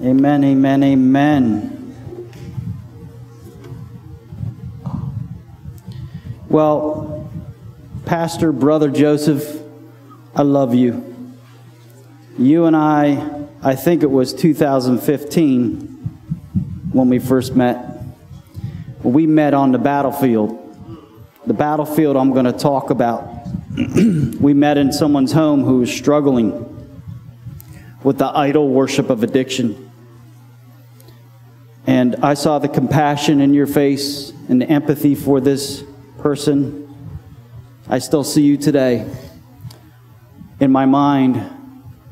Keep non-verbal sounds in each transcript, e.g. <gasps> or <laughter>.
Amen, amen, amen. Well, Pastor, Brother Joseph, I love you. You and I, I think it was 2015 when we first met. We met on the battlefield. The battlefield I'm going to talk about. <clears throat> we met in someone's home who was struggling with the idol worship of addiction. And I saw the compassion in your face and the empathy for this person. I still see you today in my mind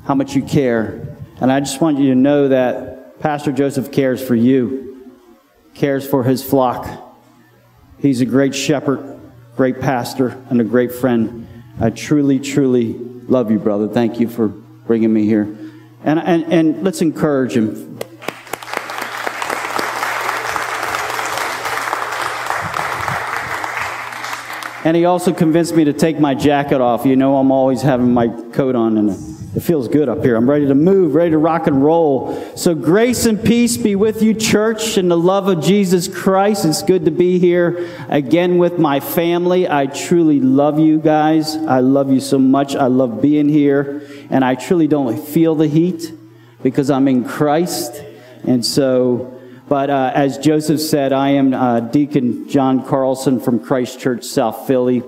how much you care. And I just want you to know that Pastor Joseph cares for you, cares for his flock. He's a great shepherd, great pastor, and a great friend. I truly, truly love you, brother. Thank you for bringing me here. And, and, and let's encourage him. And he also convinced me to take my jacket off. You know, I'm always having my coat on, and it feels good up here. I'm ready to move, ready to rock and roll. So, grace and peace be with you, church, and the love of Jesus Christ. It's good to be here again with my family. I truly love you guys. I love you so much. I love being here, and I truly don't feel the heat because I'm in Christ. And so, but uh, as Joseph said, I am uh, Deacon John Carlson from Christ Church, South Philly,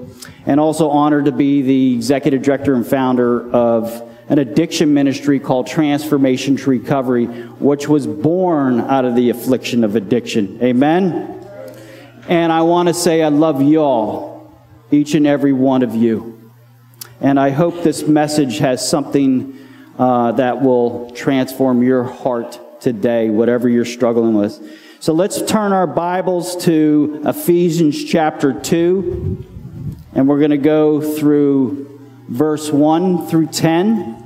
and also honored to be the executive director and founder of an addiction ministry called Transformation to Recovery, which was born out of the affliction of addiction. Amen? And I want to say I love y'all, each and every one of you. And I hope this message has something uh, that will transform your heart today, whatever you're struggling with. So let's turn our Bibles to Ephesians chapter 2, and we're going to go through verse 1 through 10.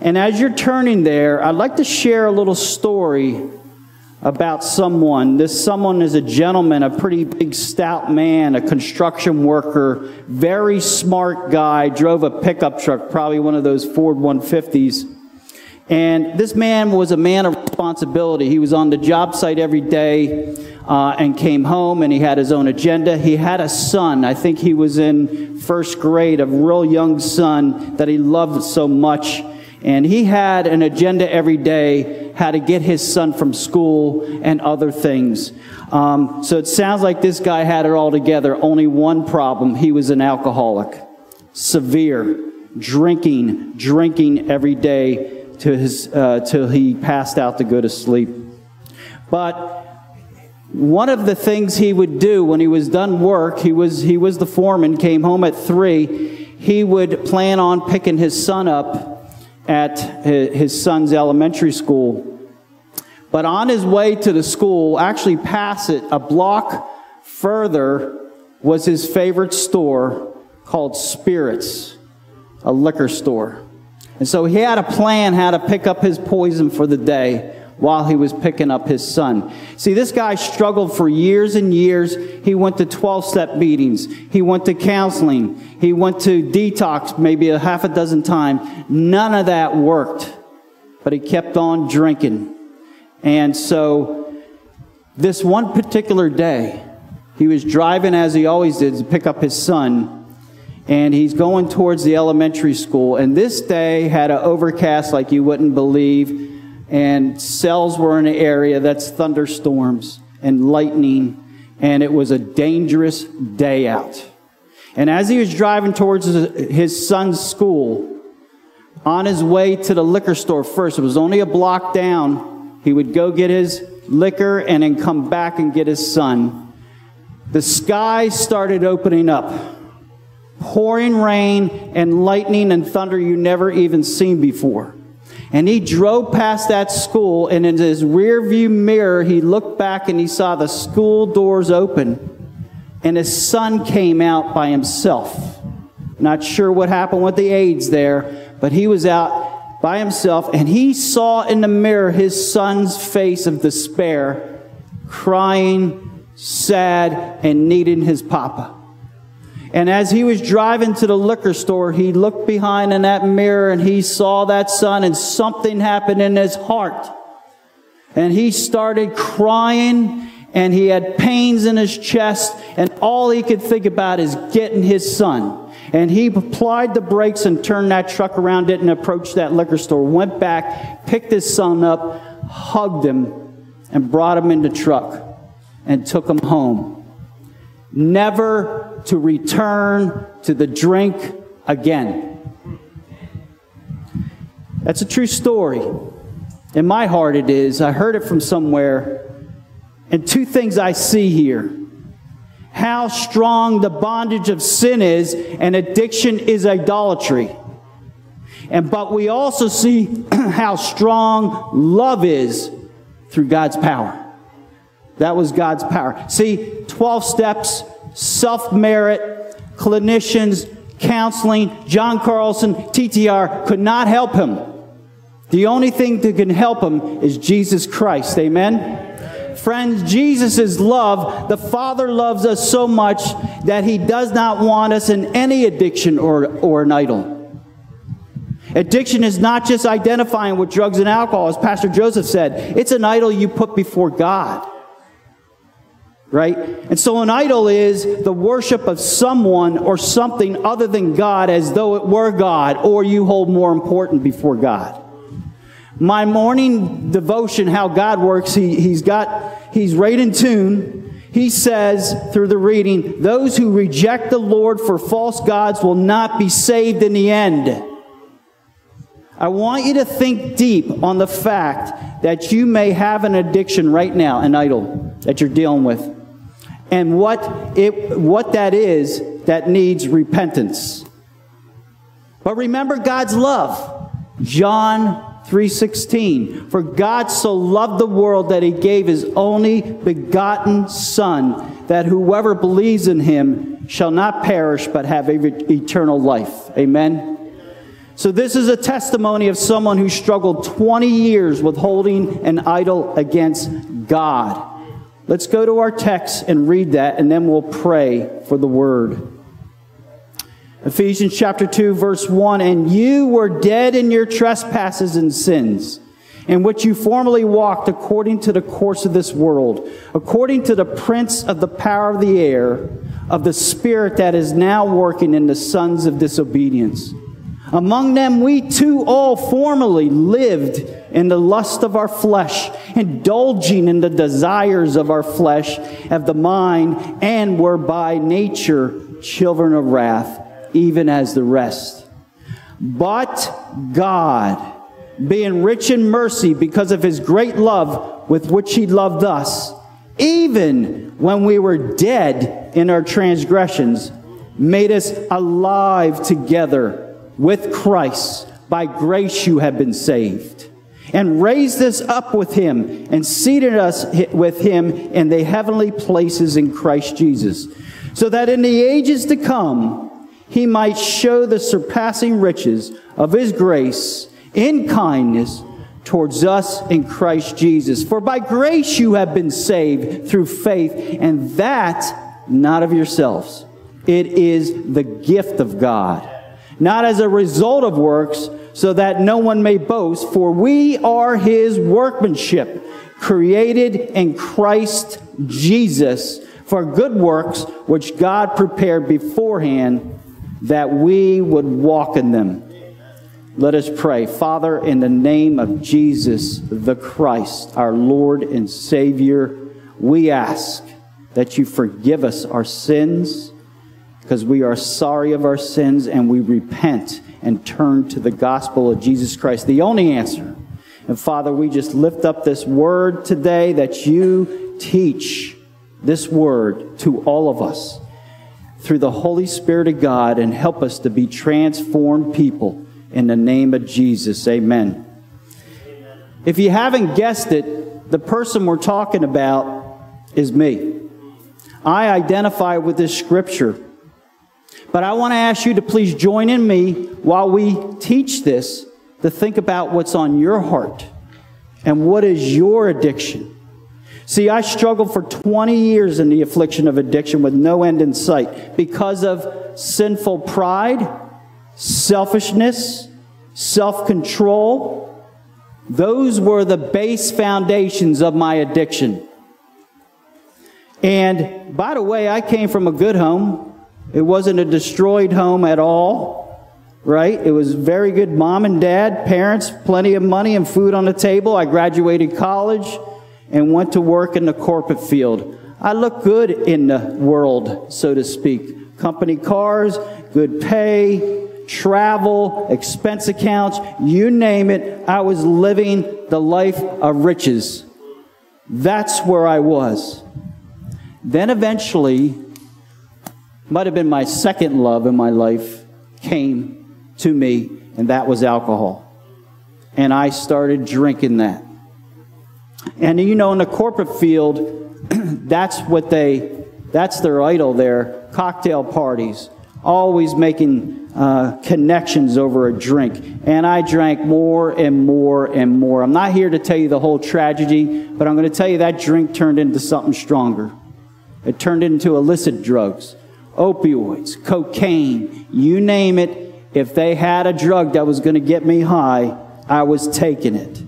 And as you're turning there, I'd like to share a little story about someone. This someone is a gentleman, a pretty big, stout man, a construction worker, very smart guy, drove a pickup truck, probably one of those Ford 150s. And this man was a man of responsibility. He was on the job site every day uh, and came home and he had his own agenda. He had a son. I think he was in first grade, a real young son that he loved so much. And he had an agenda every day how to get his son from school and other things. Um, so it sounds like this guy had it all together. Only one problem he was an alcoholic, severe, drinking, drinking every day to his, uh, till he passed out to go to sleep. But one of the things he would do when he was done work, he was, he was the foreman, came home at three, he would plan on picking his son up at his son's elementary school. But on his way to the school, actually past it, a block further, was his favorite store called Spirits, a liquor store. And so he had a plan how to pick up his poison for the day while he was picking up his son. See, this guy struggled for years and years. He went to 12 step meetings. He went to counseling. He went to detox maybe a half a dozen times. None of that worked. But he kept on drinking. And so this one particular day, he was driving as he always did to pick up his son and he's going towards the elementary school. And this day had an overcast like you wouldn't believe, and cells were in an area that's thunderstorms and lightning, and it was a dangerous day out. And as he was driving towards his son's school, on his way to the liquor store first, it was only a block down, he would go get his liquor and then come back and get his son. The sky started opening up pouring rain and lightning and thunder you never even seen before. And he drove past that school, and in his rear view mirror, he looked back and he saw the school doors open, and his son came out by himself. Not sure what happened with the aides there, but he was out by himself, and he saw in the mirror his son's face of despair, crying, sad, and needing his papa. And as he was driving to the liquor store, he looked behind in that mirror and he saw that son and something happened in his heart. And he started crying and he had pains in his chest and all he could think about is getting his son. And he applied the brakes and turned that truck around, didn't approach that liquor store, went back, picked his son up, hugged him, and brought him in the truck and took him home. Never to return to the drink again. That's a true story. In my heart, it is. I heard it from somewhere. And two things I see here how strong the bondage of sin is, and addiction is idolatry. And but we also see <clears throat> how strong love is through God's power. That was God's power. See, 12 steps, self merit, clinicians, counseling, John Carlson, TTR could not help him. The only thing that can help him is Jesus Christ. Amen? Friends, Jesus is love. The Father loves us so much that He does not want us in any addiction or, or an idol. Addiction is not just identifying with drugs and alcohol, as Pastor Joseph said, it's an idol you put before God. Right? And so an idol is the worship of someone or something other than God as though it were God, or you hold more important before God. My morning devotion, how God works, he, he's got, he's right in tune. He says through the reading, those who reject the Lord for false gods will not be saved in the end. I want you to think deep on the fact that you may have an addiction right now, an idol that you're dealing with, and what, it, what that is that needs repentance. But remember God's love. John 3:16 For God so loved the world that he gave his only begotten son that whoever believes in him shall not perish but have eternal life. Amen. So this is a testimony of someone who struggled 20 years with holding an idol against God. Let's go to our text and read that and then we'll pray for the word. Ephesians chapter 2 verse 1, and you were dead in your trespasses and sins, in which you formerly walked according to the course of this world, according to the prince of the power of the air, of the spirit that is now working in the sons of disobedience. Among them we too all formerly lived in the lust of our flesh, indulging in the desires of our flesh, of the mind, and were by nature children of wrath even as the rest. But God, being rich in mercy because of his great love with which he loved us, even when we were dead in our transgressions, made us alive together with Christ. By grace you have been saved. And raised us up with him and seated us with him in the heavenly places in Christ Jesus. So that in the ages to come, he might show the surpassing riches of his grace in kindness towards us in Christ Jesus. For by grace you have been saved through faith, and that not of yourselves. It is the gift of God, not as a result of works, so that no one may boast, for we are his workmanship, created in Christ Jesus for good works, which God prepared beforehand that we would walk in them. Let us pray. Father, in the name of Jesus the Christ, our Lord and Savior, we ask that you forgive us our sins because we are sorry of our sins and we repent and turn to the gospel of Jesus Christ, the only answer. And Father, we just lift up this word today that you teach this word to all of us through the Holy Spirit of God and help us to be transformed people in the name of Jesus. Amen. If you haven't guessed it, the person we're talking about is me. I identify with this scripture. But I want to ask you to please join in me while we teach this to think about what's on your heart and what is your addiction. See, I struggled for 20 years in the affliction of addiction with no end in sight because of sinful pride, selfishness, self control, Those were the base foundations of my addiction. And by the way, I came from a good home. It wasn't a destroyed home at all, right? It was very good mom and dad, parents, plenty of money and food on the table. I graduated college and went to work in the corporate field. I looked good in the world, so to speak. Company cars, good pay, travel, expense accounts, you name it. I was living the life of riches. That's where I was. Then eventually, might have been my second love in my life, came to me, and that was alcohol. And I started drinking that. And you know, in the corporate field, <clears throat> that's what they, that's their idol there cocktail parties, always making uh, connections over a drink. And I drank more and more and more. I'm not here to tell you the whole tragedy, but I'm going to tell you that drink turned into something stronger. It turned into illicit drugs, opioids, cocaine, you name it. If they had a drug that was going to get me high, I was taking it.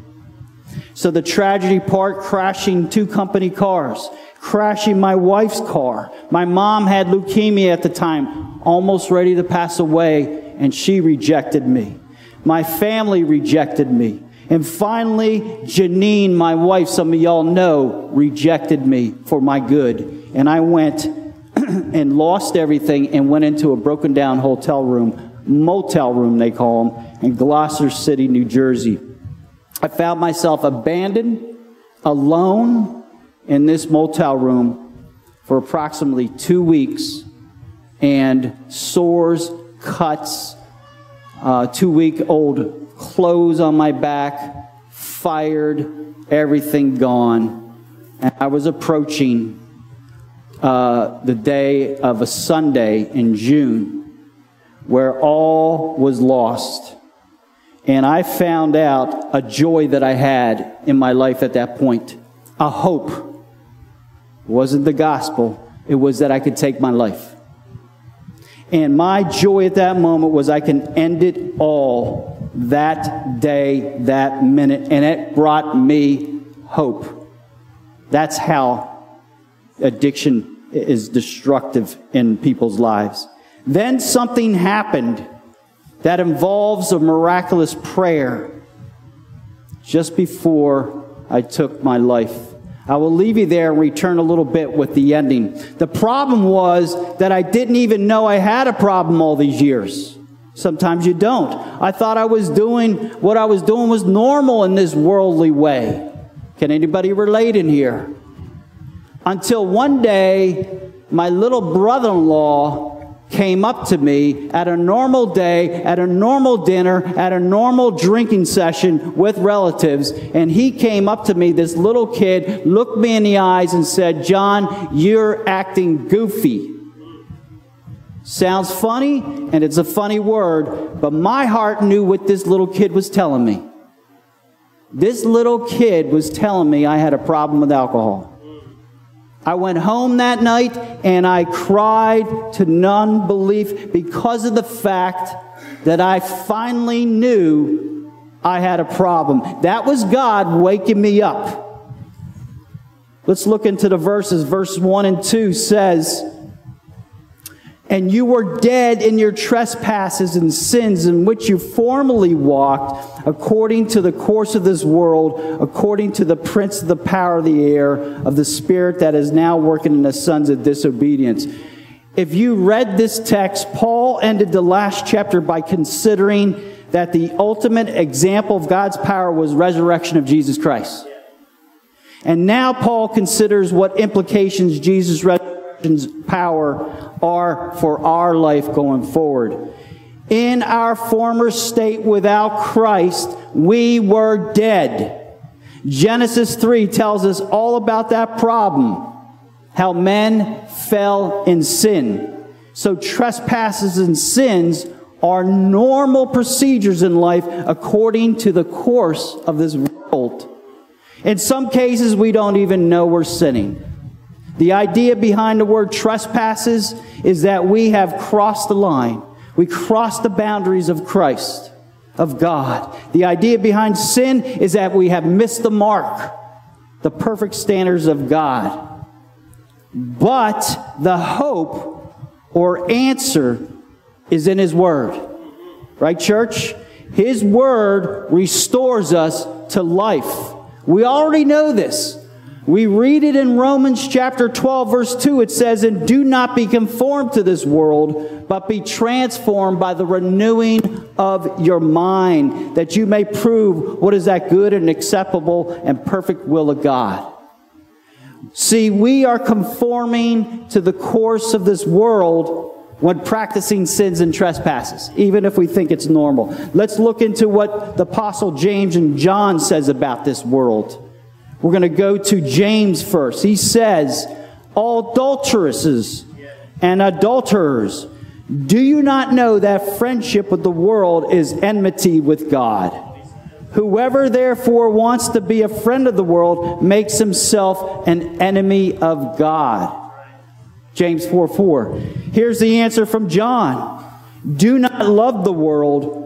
So the tragedy part, crashing two company cars, crashing my wife's car. My mom had leukemia at the time, almost ready to pass away, and she rejected me. My family rejected me. And finally, Janine, my wife, some of y'all know, rejected me for my good. And I went <clears throat> and lost everything and went into a broken down hotel room, motel room, they call them, in Gloucester City, New Jersey. I found myself abandoned, alone in this motel room for approximately two weeks, and sores, cuts, uh, two week old clothes on my back, fired, everything gone. And I was approaching uh, the day of a Sunday in June where all was lost. And I found out a joy that I had in my life at that point, a hope. It wasn't the gospel, it was that I could take my life. And my joy at that moment was I can end it all that day, that minute, and it brought me hope. That's how addiction is destructive in people's lives. Then something happened that involves a miraculous prayer just before I took my life. I will leave you there and return a little bit with the ending. The problem was that I didn't even know I had a problem all these years. Sometimes you don't. I thought I was doing what I was doing was normal in this worldly way. Can anybody relate in here? Until one day, my little brother in law came up to me at a normal day, at a normal dinner, at a normal drinking session with relatives, and he came up to me, this little kid, looked me in the eyes and said, John, you're acting goofy. Sounds funny, and it's a funny word, but my heart knew what this little kid was telling me. This little kid was telling me I had a problem with alcohol. I went home that night and I cried to non belief because of the fact that I finally knew I had a problem. That was God waking me up. Let's look into the verses. Verse 1 and 2 says, and you were dead in your trespasses and sins in which you formerly walked, according to the course of this world, according to the prince of the power of the air, of the spirit that is now working in the sons of disobedience. If you read this text, Paul ended the last chapter by considering that the ultimate example of God's power was resurrection of Jesus Christ. And now Paul considers what implications Jesus' resurrection's power are for our life going forward. In our former state without Christ, we were dead. Genesis 3 tells us all about that problem. How men fell in sin. So trespasses and sins are normal procedures in life according to the course of this world. In some cases, we don't even know we're sinning. The idea behind the word trespasses is that we have crossed the line. We crossed the boundaries of Christ. of God. The idea behind sin is that we have missed the mark, the perfect standards of God. But the hope or answer is in His Word. Right, church? His Word restores us to life. We already know this. We read it in Romans chapter 12, verse 2. It says, And do not be conformed to this world, but be transformed by the renewing of your mind, that you may prove what is that good and acceptable and perfect will of God. See, we are conforming to the course of this world when practicing sins and trespasses, even if we think it's normal. Let's look into what the apostle James and John says about this world. We're going to go to James first. He says, All adulteresses and adulterers, do you not know that friendship with the world is enmity with God? Whoever therefore wants to be a friend of the world makes himself an enemy of God. James 4 4. Here's the answer from John Do not love the world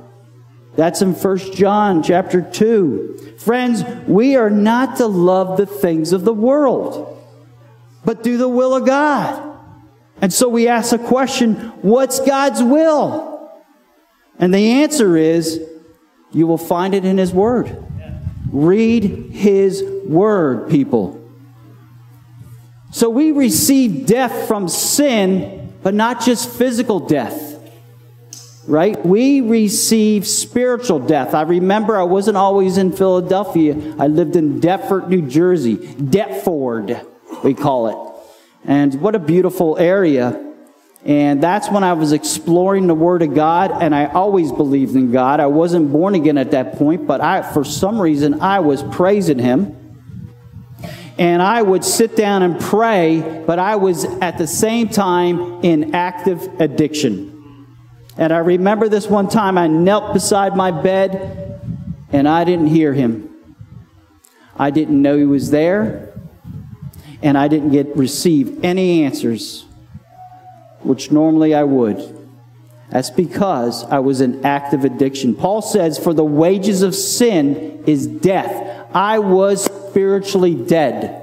That's in 1 John chapter 2. Friends, we are not to love the things of the world, but do the will of God. And so we ask the question, what's God's will? And the answer is, you will find it in His Word. Read His Word, people. So we receive death from sin, but not just physical death right? We receive spiritual death. I remember I wasn't always in Philadelphia. I lived in Deptford, New Jersey. Deptford, we call it. And what a beautiful area. And that's when I was exploring the Word of God, and I always believed in God. I wasn't born again at that point, but I, for some reason, I was praising Him. And I would sit down and pray, but I was at the same time in active addiction. And I remember this one time I knelt beside my bed and I didn't hear him. I didn't know he was there and I didn't get receive any answers which normally I would. That's because I was in active addiction. Paul says, For the wages of sin is death. I was spiritually dead.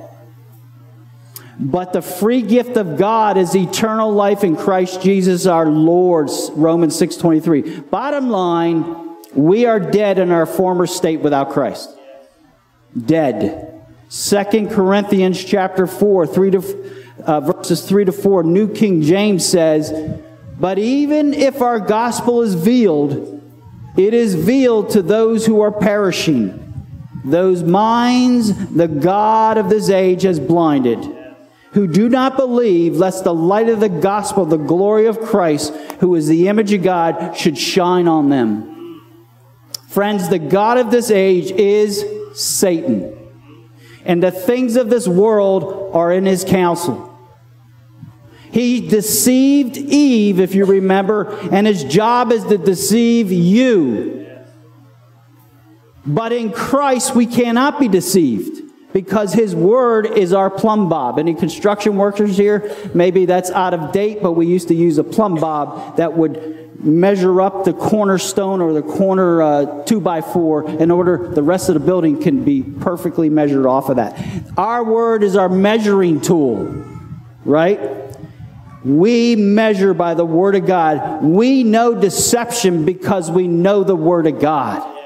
But the free gift of God is eternal life in Christ Jesus our Lord. Romans 6:23. Bottom line, we are dead in our former state without Christ. Dead. 2 Corinthians chapter 4, 3 to, uh, verses 3 to 4, New King James says, But even if our gospel is veiled, it is veiled to those who are perishing. Those minds the God of this age has blinded who do not believe, lest the light of the gospel, the glory of Christ, who is the image of God, should shine on them. Friends, the God of this age is Satan, and the things of this world are in his counsel. He deceived Eve, if you remember, and his job is to deceive you. But in Christ, we cannot be deceived because his word is our plumb bob. Any construction workers here? Maybe that's out of date, but we used to use a plumb bob that would measure up the cornerstone or the corner uh, two by four in order the rest of the building can be perfectly measured off of that. Our word is our measuring tool, right? We measure by the word of God. We know deception because we know the word of God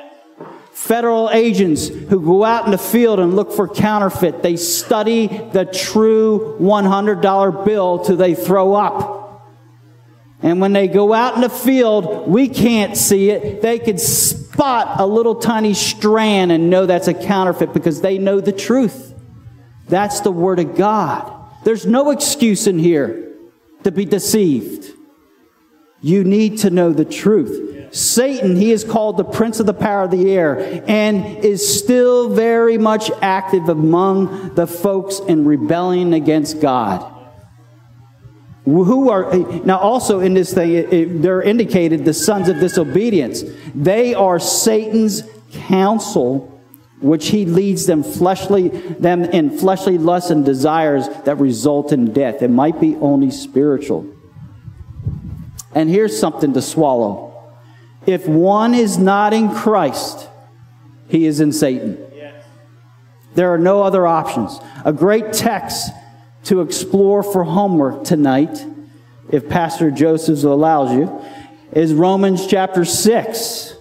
federal agents who go out in the field and look for counterfeit. They study the true $100 bill till they throw up. And when they go out in the field, we can't see it. They can spot a little tiny strand and know that's a counterfeit because they know the truth. That's the Word of God. There's no excuse in here to be deceived. You need to know the truth. Satan, he is called the prince of the power of the air and is still very much active among the folks in rebelling against God. Who are, now also in this thing, it, it, they're indicated the sons of disobedience. They are Satan's counsel which he leads them fleshly them in fleshly lusts and desires that result in death. It might be only spiritual. And here's something to swallow. If one is not in Christ, he is in Satan. There are no other options. A great text to explore for homework tonight, if Pastor Joseph allows you, is Romans chapter 6.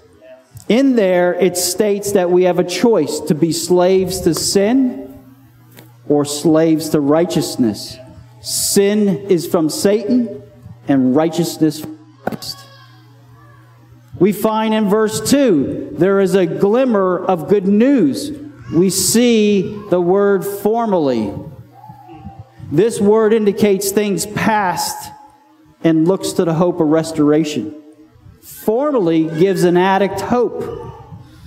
In there, it states that we have a choice to be slaves to sin or slaves to righteousness. Sin is from Satan and righteousness from Christ. We find in verse 2 there is a glimmer of good news. We see the word formerly. This word indicates things past and looks to the hope of restoration formally gives an addict hope.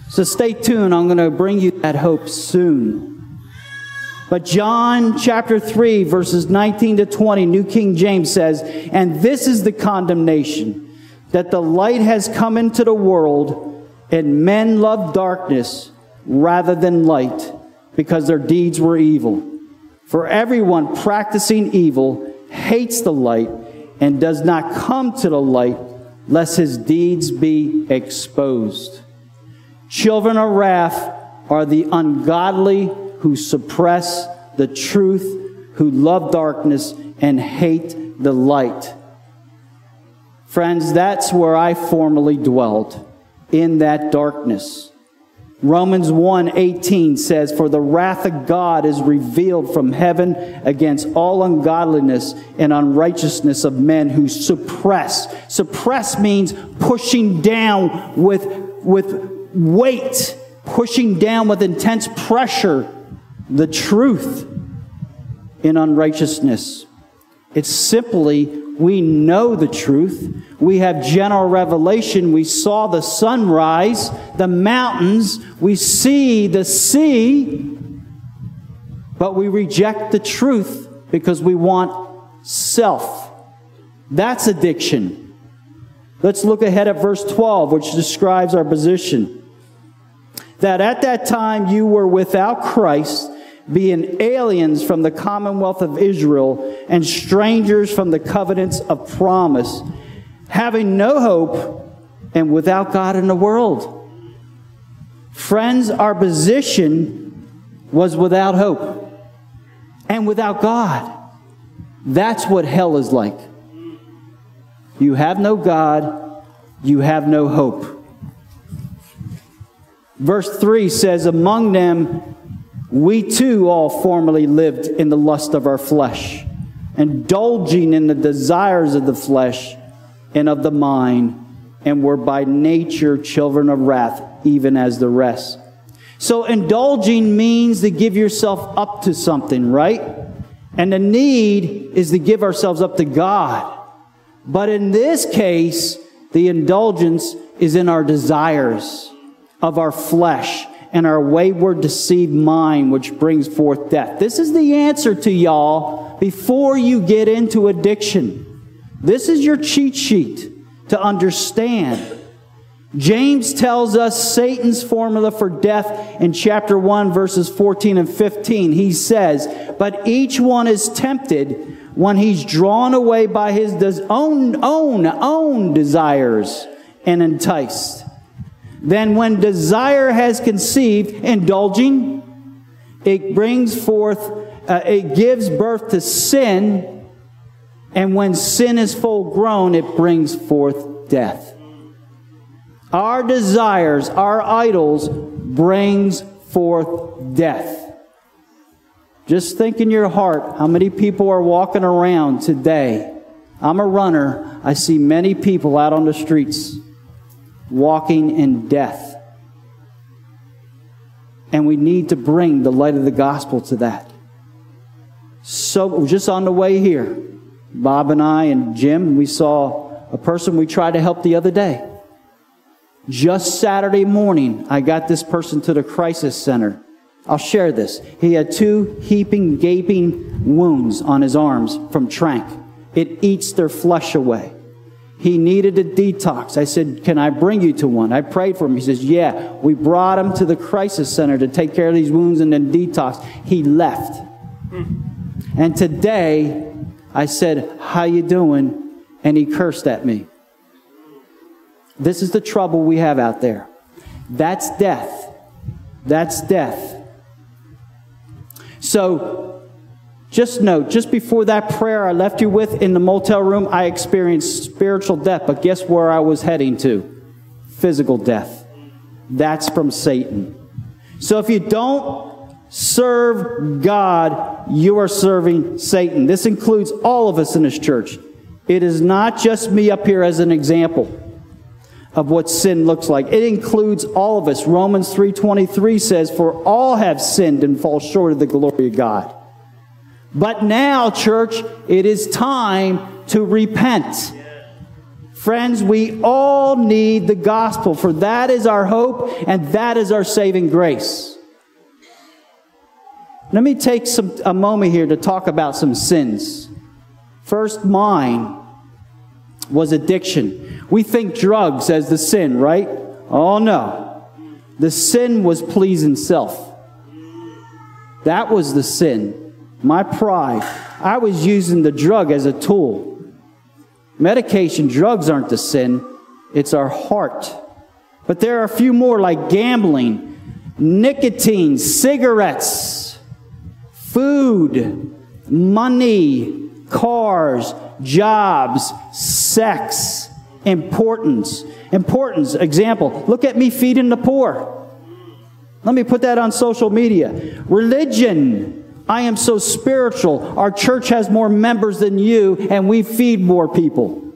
So stay tuned. I'm going to bring you that hope soon. But John chapter 3, verses 19 to 20, New King James says, And this is the condemnation, that the light has come into the world, and men love darkness rather than light, because their deeds were evil. For everyone practicing evil hates the light and does not come to the light lest his deeds be exposed. Children of wrath are the ungodly who suppress the truth, who love darkness and hate the light. Friends, that's where I formerly dwelt, in that darkness. Romans 1:18 says for the wrath of God is revealed from heaven against all ungodliness and unrighteousness of men who suppress. Suppress means pushing down with with weight, pushing down with intense pressure the truth in unrighteousness. It's simply we know the truth. We have general revelation. We saw the sunrise, the mountains. We see the sea. But we reject the truth because we want self. That's addiction. Let's look ahead at verse 12, which describes our position. That at that time you were without Christ being aliens from the commonwealth of Israel and strangers from the covenants of promise, having no hope and without God in the world. Friends, our position was without hope and without God. That's what hell is like. You have no God, you have no hope. Verse 3 says, Among them we too all formerly lived in the lust of our flesh, indulging in the desires of the flesh and of the mind, and were by nature children of wrath, even as the rest. So, indulging means to give yourself up to something, right? And the need is to give ourselves up to God. But in this case, the indulgence is in our desires of our flesh and our wayward, deceived mind, which brings forth death. This is the answer to y'all before you get into addiction. This is your cheat sheet to understand. James tells us Satan's formula for death in chapter 1, verses 14 and 15. He says, But each one is tempted when he's drawn away by his own, own, own desires and enticed. Then, when desire has conceived, indulging, it brings forth, uh, it gives birth to sin. And when sin is full grown, it brings forth death. Our desires, our idols, brings forth death. Just think in your heart how many people are walking around today. I'm a runner. I see many people out on the streets walking in death. And we need to bring the light of the gospel to that. So, just on the way here, Bob and I and Jim, we saw a person we tried to help the other day. Just Saturday morning, I got this person to the crisis center. I'll share this. He had two heaping, gaping wounds on his arms from trank. It eats their flesh away. He needed a detox. I said, Can I bring you to one? I prayed for him. He says, Yeah. We brought him to the crisis center to take care of these wounds and then detox. He left. Hmm. And today, I said, How you doing? And he cursed at me. This is the trouble we have out there. That's death. That's death. So, just note, just before that prayer I left you with in the motel room, I experienced spiritual death. But guess where I was heading to? Physical death. That's from Satan. So if you don't serve God, you are serving Satan. This includes all of us in this church. It is not just me up here as an example of what sin looks like. It includes all of us. Romans 3:23 says, "For all have sinned and fall short of the glory of God." But now, church, it is time to repent. Friends, we all need the gospel, for that is our hope and that is our saving grace. Let me take some, a moment here to talk about some sins. First, mine was addiction. We think drugs as the sin, right? Oh no. The sin was pleasing self. That was the sin. My pride. I was using the drug as a tool. Medication, drugs aren't the sin, it's our heart. But there are a few more like gambling, nicotine, cigarettes, food, money, cars, jobs, sex, importance. Importance, example, look at me feeding the poor. Let me put that on social media. Religion. I am so spiritual. Our church has more members than you, and we feed more people.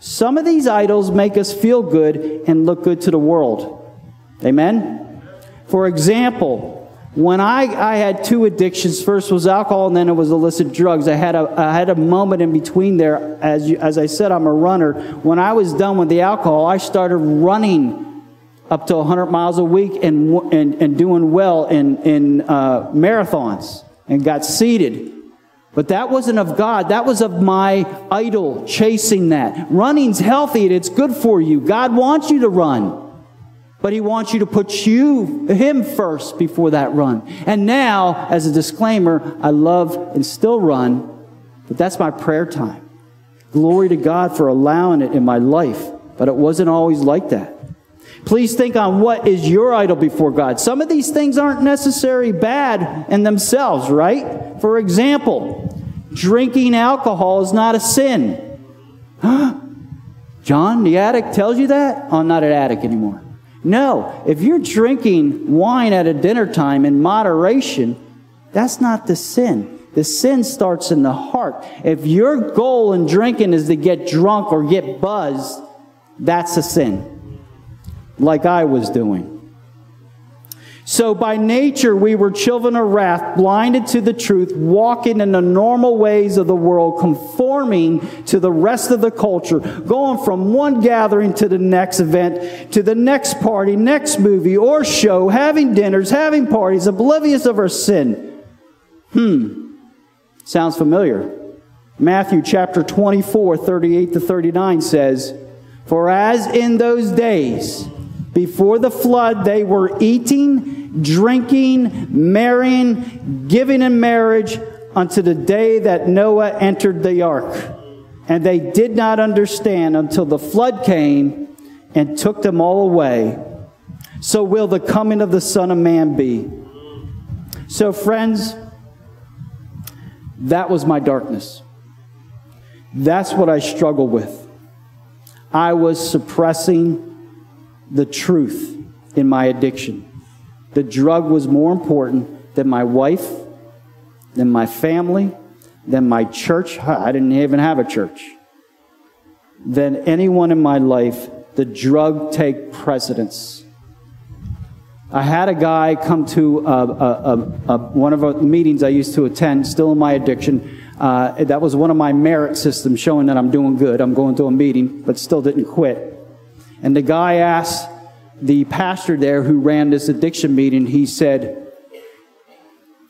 Some of these idols make us feel good and look good to the world. Amen? For example, when I, I had two addictions, first was alcohol and then it was illicit drugs. I had a, I had a moment in between there. As, you, as I said, I'm a runner. When I was done with the alcohol, I started running up to 100 miles a week and, and, and doing well in, in uh, marathons and got seated. But that wasn't of God. That was of my idol chasing that. Running's healthy and it's good for you. God wants you to run. But he wants you to put you, him first before that run. And now, as a disclaimer, I love and still run, but that's my prayer time. Glory to God for allowing it in my life, but it wasn't always like that. Please think on what is your idol before God. Some of these things aren't necessarily bad in themselves, right? For example, drinking alcohol is not a sin. <gasps> John, the addict, tells you that? Oh, I'm not an addict anymore. No, if you're drinking wine at a dinner time in moderation, that's not the sin. The sin starts in the heart. If your goal in drinking is to get drunk or get buzzed, that's a sin, like I was doing. So by nature, we were children of wrath, blinded to the truth, walking in the normal ways of the world, conforming to the rest of the culture, going from one gathering to the next event, to the next party, next movie or show, having dinners, having parties, oblivious of our sin. Hmm. Sounds familiar. Matthew chapter 24, 38 to 39 says, For as in those days, before the flood, they were eating, drinking, marrying, giving in marriage unto the day that Noah entered the ark. And they did not understand until the flood came and took them all away. So will the coming of the Son of Man be. So, friends, that was my darkness. That's what I struggled with. I was suppressing the truth in my addiction. The drug was more important than my wife, than my family, than my church. I didn't even have a church. Than anyone in my life, the drug take precedence. I had a guy come to a, a, a, one of the meetings I used to attend, still in my addiction. Uh, that was one of my merit systems showing that I'm doing good. I'm going to a meeting, but still didn't quit. And the guy asked the pastor there who ran this addiction meeting, he said,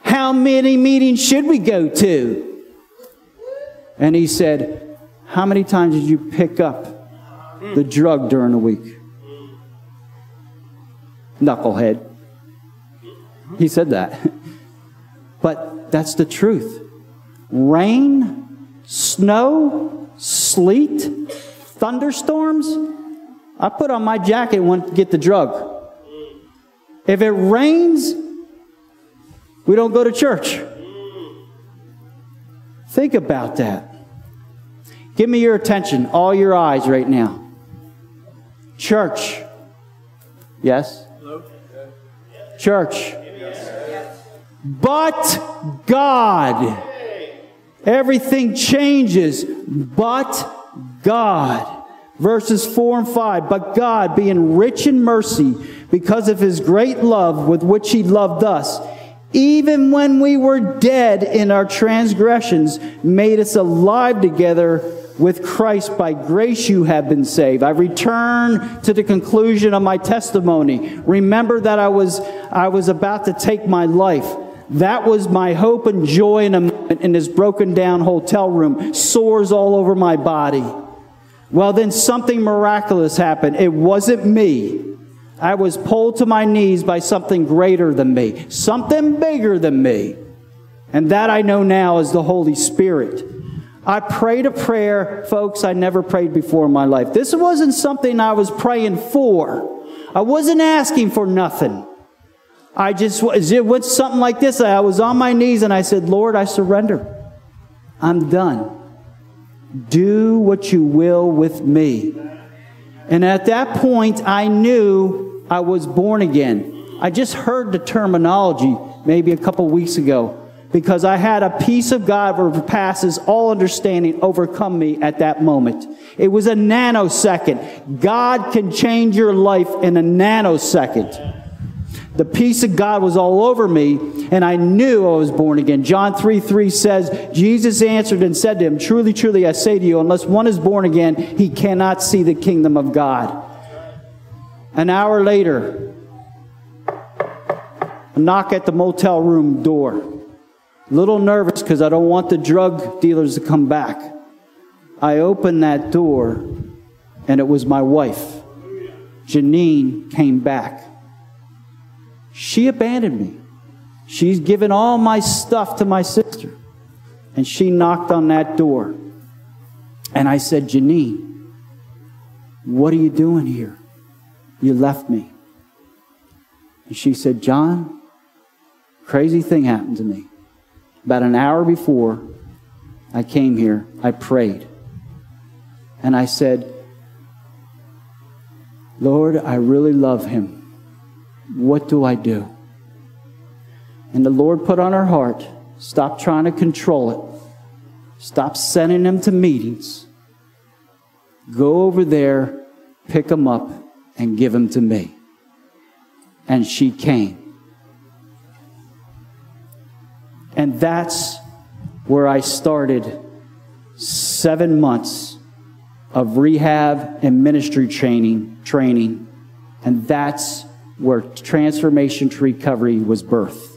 How many meetings should we go to? And he said, How many times did you pick up the drug during the week? Knucklehead. He said that. <laughs> But that's the truth. Rain, snow, sleet, thunderstorms. I put on my jacket and get the drug. If it rains, we don't go to church. Think about that. Give me your attention, all your eyes right now. Church. Yes? Church. But God. Everything changes, but God. Verses 4 and 5. But God, being rich in mercy, because of his great love with which he loved us, even when we were dead in our transgressions, made us alive together with Christ. By grace you have been saved. I return to the conclusion of my testimony. Remember that I was, I was about to take my life. That was my hope and joy in, a, in this broken down hotel room, sores all over my body. Well, then something miraculous happened. It wasn't me. I was pulled to my knees by something greater than me, something bigger than me. And that I know now is the Holy Spirit. I prayed a prayer, folks, I never prayed before in my life. This wasn't something I was praying for. I wasn't asking for nothing. I just, it was something like this. I was on my knees and I said, Lord, I surrender. I'm done. Do what you will with me. And at that point, I knew I was born again. I just heard the terminology maybe a couple weeks ago because I had a peace of God that passes all understanding overcome me at that moment. It was a nanosecond. God can change your life in a nanosecond. The peace of God was all over me, and I knew I was born again. John 3 3 says, Jesus answered and said to him, Truly, truly, I say to you, unless one is born again, he cannot see the kingdom of God. An hour later, a knock at the motel room door. A little nervous because I don't want the drug dealers to come back. I opened that door, and it was my wife. Janine came back. She abandoned me. She's given all my stuff to my sister. And she knocked on that door. And I said, Janine, what are you doing here? You left me. And she said, John, crazy thing happened to me. About an hour before I came here, I prayed. And I said, Lord, I really love him. What do I do? And the Lord put on her heart stop trying to control it, stop sending them to meetings. Go over there, pick them up, and give them to me. And she came. And that's where I started seven months of rehab and ministry training, training. And that's where transformation to recovery was birthed.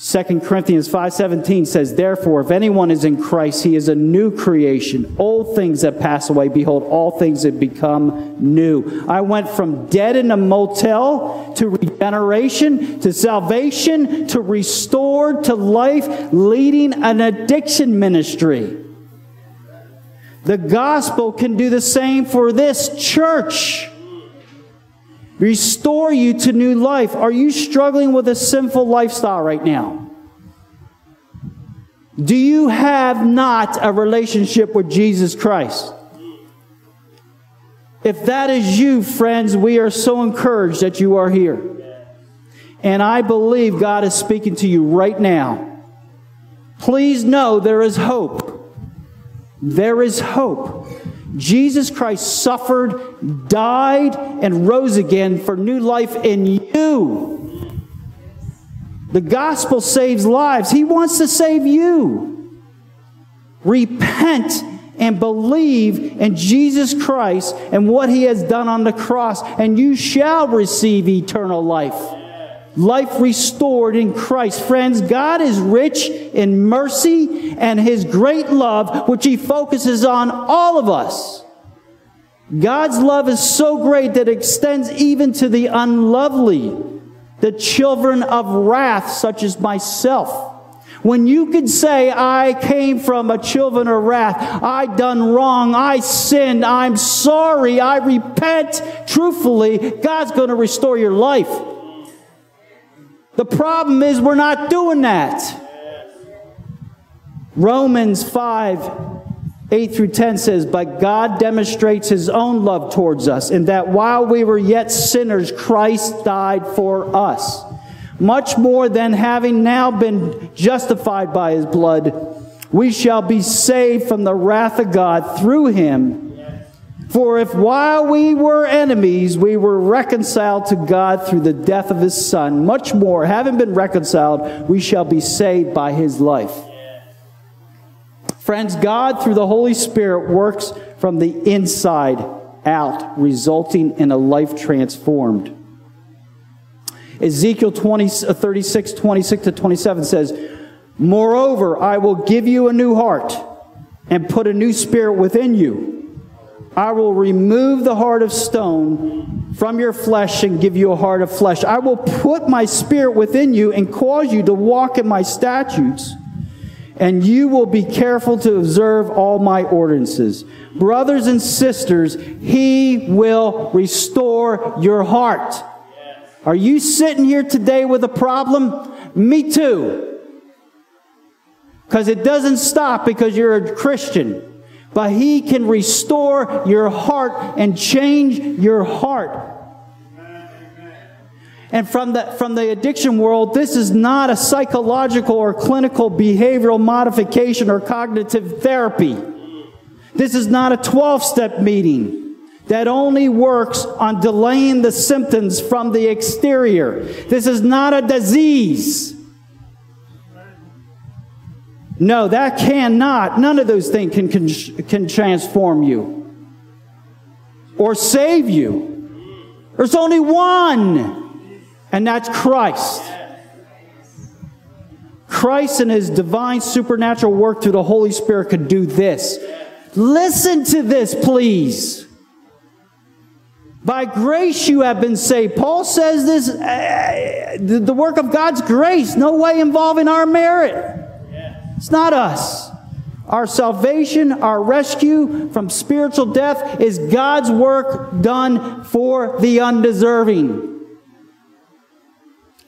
2 Corinthians 5:17 says, "Therefore, if anyone is in Christ, he is a new creation. Old things that pass away, behold, all things have become new." I went from dead in a motel to regeneration to salvation to restored to life, leading an addiction ministry. The gospel can do the same for this church restore you to new life. Are you struggling with a sinful lifestyle right now? Do you have not a relationship with Jesus Christ? If that is you, friends, we are so encouraged that you are here. And I believe God is speaking to you right now. Please know there is hope. There is hope. Jesus Christ suffered, died, and rose again for new life in you. The gospel saves lives. He wants to save you. Repent and believe in Jesus Christ and what he has done on the cross, and you shall receive eternal life. Life restored in Christ. Friends, God is rich in mercy and his great love, which he focuses on all of us. God's love is so great that it extends even to the unlovely, the children of wrath, such as myself. When you could say, I came from a children of wrath, I done wrong, I sinned, I'm sorry, I repent truthfully, God's going to restore your life. The problem is we're not doing that. Romans 5 8 through 10 says, But God demonstrates his own love towards us, in that while we were yet sinners, Christ died for us. Much more than having now been justified by his blood, we shall be saved from the wrath of God through him. For if while we were enemies, we were reconciled to God through the death of his Son, much more, having been reconciled, we shall be saved by his life. Friends, God, through the Holy Spirit, works from the inside out, resulting in a life transformed. Ezekiel 20, uh, 36, 26 to 27 says, Moreover, I will give you a new heart and put a new spirit within you. I will remove the heart of stone from your flesh and give you a heart of flesh. I will put my spirit within you and cause you to walk in my statutes, and you will be careful to observe all my ordinances. Brothers and sisters, he will restore your heart. Are you sitting here today with a problem? Me too. Because it doesn't stop because you're a Christian. But He can restore your heart and change your heart. And from the, from the addiction world, this is not a psychological or clinical behavioral modification or cognitive therapy. This is not a 12 step meeting that only works on delaying the symptoms from the exterior. This is not a disease. No, that cannot, none of those things can, can, can transform you or save you. There's only one, and that's Christ. Christ and his divine supernatural work through the Holy Spirit could do this. Listen to this, please. By grace you have been saved. Paul says this uh, the work of God's grace, no way involving our merit. It's not us. Our salvation, our rescue from spiritual death is God's work done for the undeserving.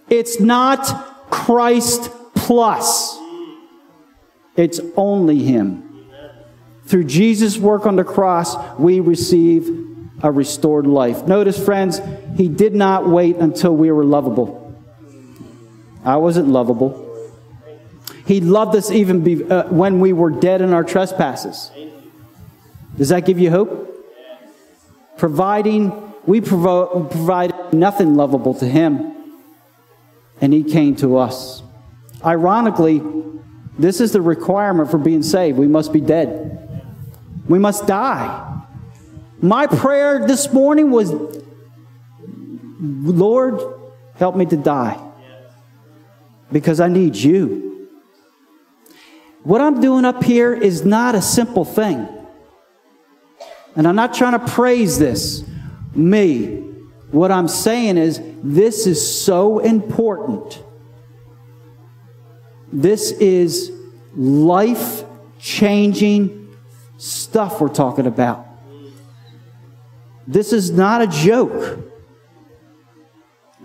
It's not Christ plus, it's only Him. Through Jesus' work on the cross, we receive a restored life. Notice, friends, he did not wait until we were lovable. I wasn't lovable. He loved us even be, uh, when we were dead in our trespasses. Does that give you hope? Providing, we provo- provided nothing lovable to him, and he came to us. Ironically, this is the requirement for being saved. We must be dead. We must die. My prayer this morning was, Lord, help me to die because I need you. What I'm doing up here is not a simple thing. And I'm not trying to praise this, me. What I'm saying is, this is so important. This is life changing stuff we're talking about. This is not a joke.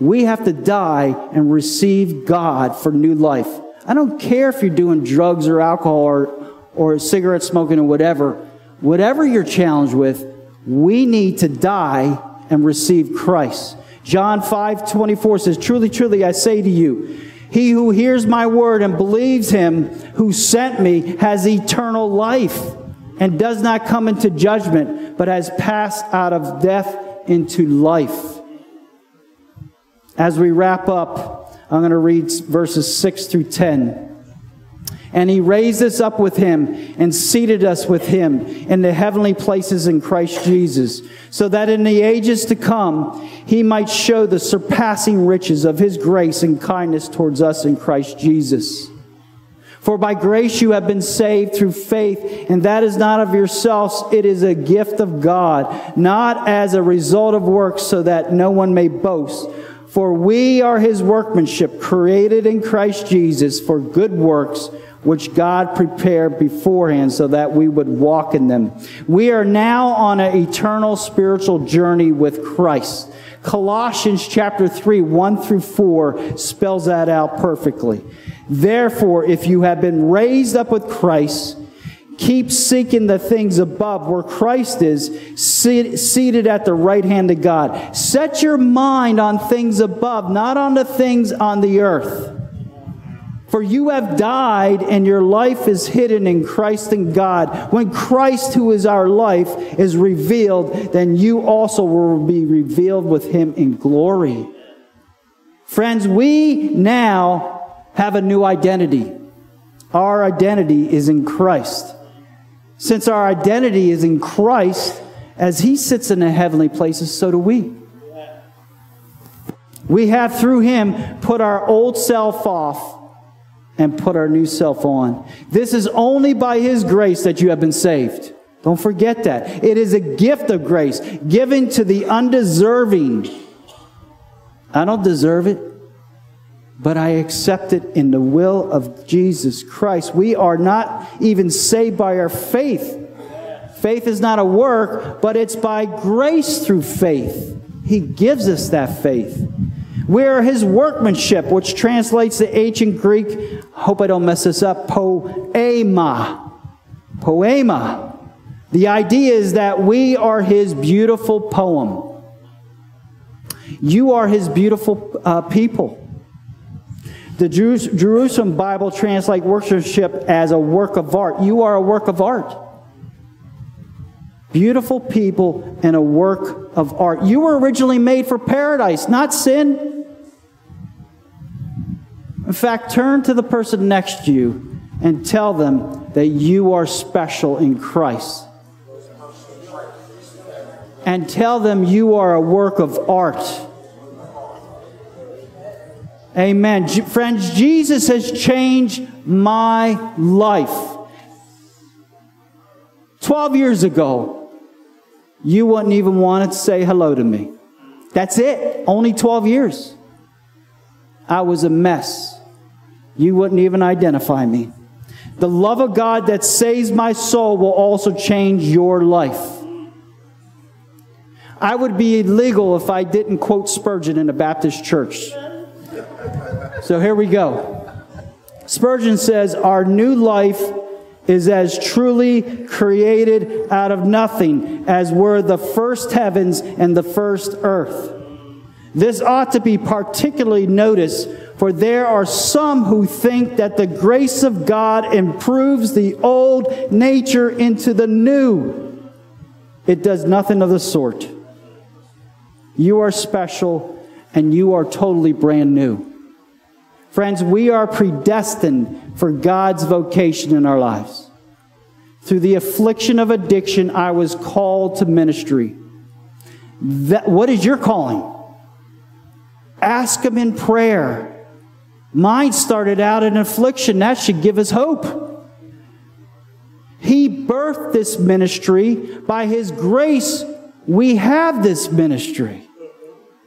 We have to die and receive God for new life. I don't care if you're doing drugs or alcohol or, or cigarette smoking or whatever. Whatever you're challenged with, we need to die and receive Christ. John 5 24 says, Truly, truly, I say to you, he who hears my word and believes him who sent me has eternal life and does not come into judgment, but has passed out of death into life. As we wrap up, I'm going to read verses 6 through 10. And he raised us up with him and seated us with him in the heavenly places in Christ Jesus, so that in the ages to come he might show the surpassing riches of his grace and kindness towards us in Christ Jesus. For by grace you have been saved through faith, and that is not of yourselves, it is a gift of God, not as a result of works, so that no one may boast. For we are his workmanship, created in Christ Jesus for good works, which God prepared beforehand so that we would walk in them. We are now on an eternal spiritual journey with Christ. Colossians chapter 3, 1 through 4 spells that out perfectly. Therefore, if you have been raised up with Christ, keep seeking the things above where Christ is seated at the right hand of God. Set your mind on things above, not on the things on the earth. For you have died and your life is hidden in Christ and God. When Christ, who is our life, is revealed, then you also will be revealed with him in glory. Friends, we now have a new identity. Our identity is in Christ. Since our identity is in Christ, as he sits in the heavenly places, so do we. We have through him put our old self off and put our new self on. This is only by His grace that you have been saved. Don't forget that. It is a gift of grace given to the undeserving. I don't deserve it, but I accept it in the will of Jesus Christ. We are not even saved by our faith. Faith is not a work, but it's by grace through faith. He gives us that faith. We are his workmanship, which translates the ancient Greek, hope I don't mess this up, poema. Poema. The idea is that we are his beautiful poem. You are his beautiful uh, people. The Jerusalem Bible translates worship as a work of art. You are a work of art. Beautiful people and a work of art. You were originally made for paradise, not sin. In fact, turn to the person next to you and tell them that you are special in Christ. And tell them you are a work of art. Amen. Friends, Jesus has changed my life. 12 years ago, you wouldn't even want to say hello to me. That's it. Only 12 years. I was a mess you wouldn't even identify me. The love of God that saves my soul will also change your life. I would be illegal if I didn't quote Spurgeon in a Baptist church. So here we go. Spurgeon says, Our new life is as truly created out of nothing as were the first heavens and the first earth. This ought to be particularly noticed for there are some who think that the grace of God improves the old nature into the new. It does nothing of the sort. You are special and you are totally brand new. Friends, we are predestined for God's vocation in our lives. Through the affliction of addiction, I was called to ministry. That, what is your calling? Ask Him in prayer. Mine started out in affliction. That should give us hope. He birthed this ministry. By His grace, we have this ministry.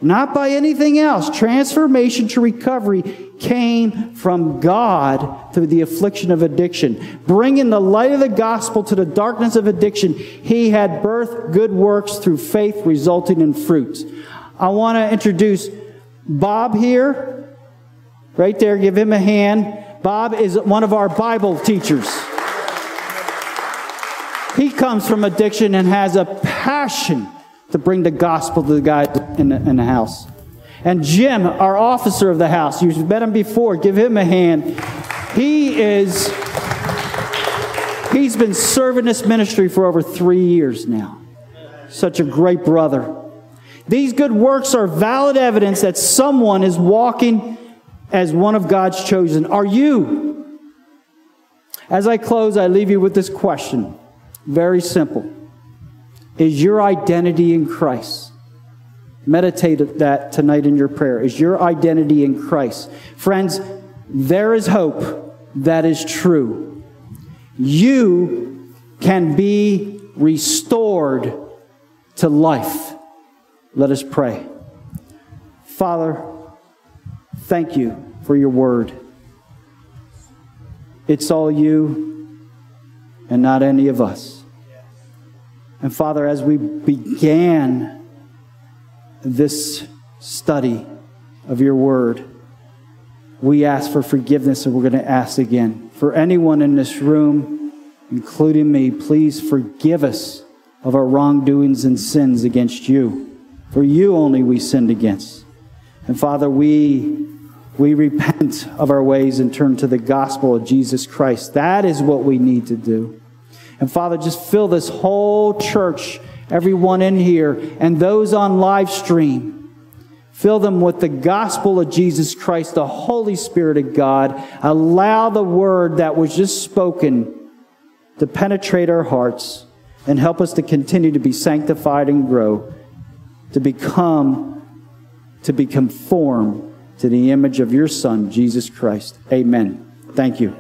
Not by anything else. Transformation to recovery came from God through the affliction of addiction. Bringing the light of the gospel to the darkness of addiction, He had birthed good works through faith, resulting in fruits. I want to introduce Bob here. Right there, give him a hand. Bob is one of our Bible teachers. He comes from addiction and has a passion to bring the gospel to the guy in the, in the house. And Jim, our officer of the house, you've met him before, give him a hand. He is, he's been serving this ministry for over three years now. Such a great brother. These good works are valid evidence that someone is walking as one of God's chosen? Are you? As I close, I leave you with this question. Very simple. Is your identity in Christ? Meditate that tonight in your prayer. Is your identity in Christ? Friends, there is hope that is true. You can be restored to life. Let us pray. Father, thank you for your word. It's all you and not any of us. And Father, as we began this study of your word, we ask for forgiveness and we're going to ask again. For anyone in this room, including me, please forgive us of our wrongdoings and sins against you. For you only we sinned against. And Father, we we repent of our ways and turn to the gospel of Jesus Christ. That is what we need to do. And Father, just fill this whole church, everyone in here, and those on live stream. Fill them with the gospel of Jesus Christ, the Holy Spirit of God. Allow the word that was just spoken to penetrate our hearts and help us to continue to be sanctified and grow, to become, to be conformed to the image of your Son, Jesus Christ. Amen. Thank you.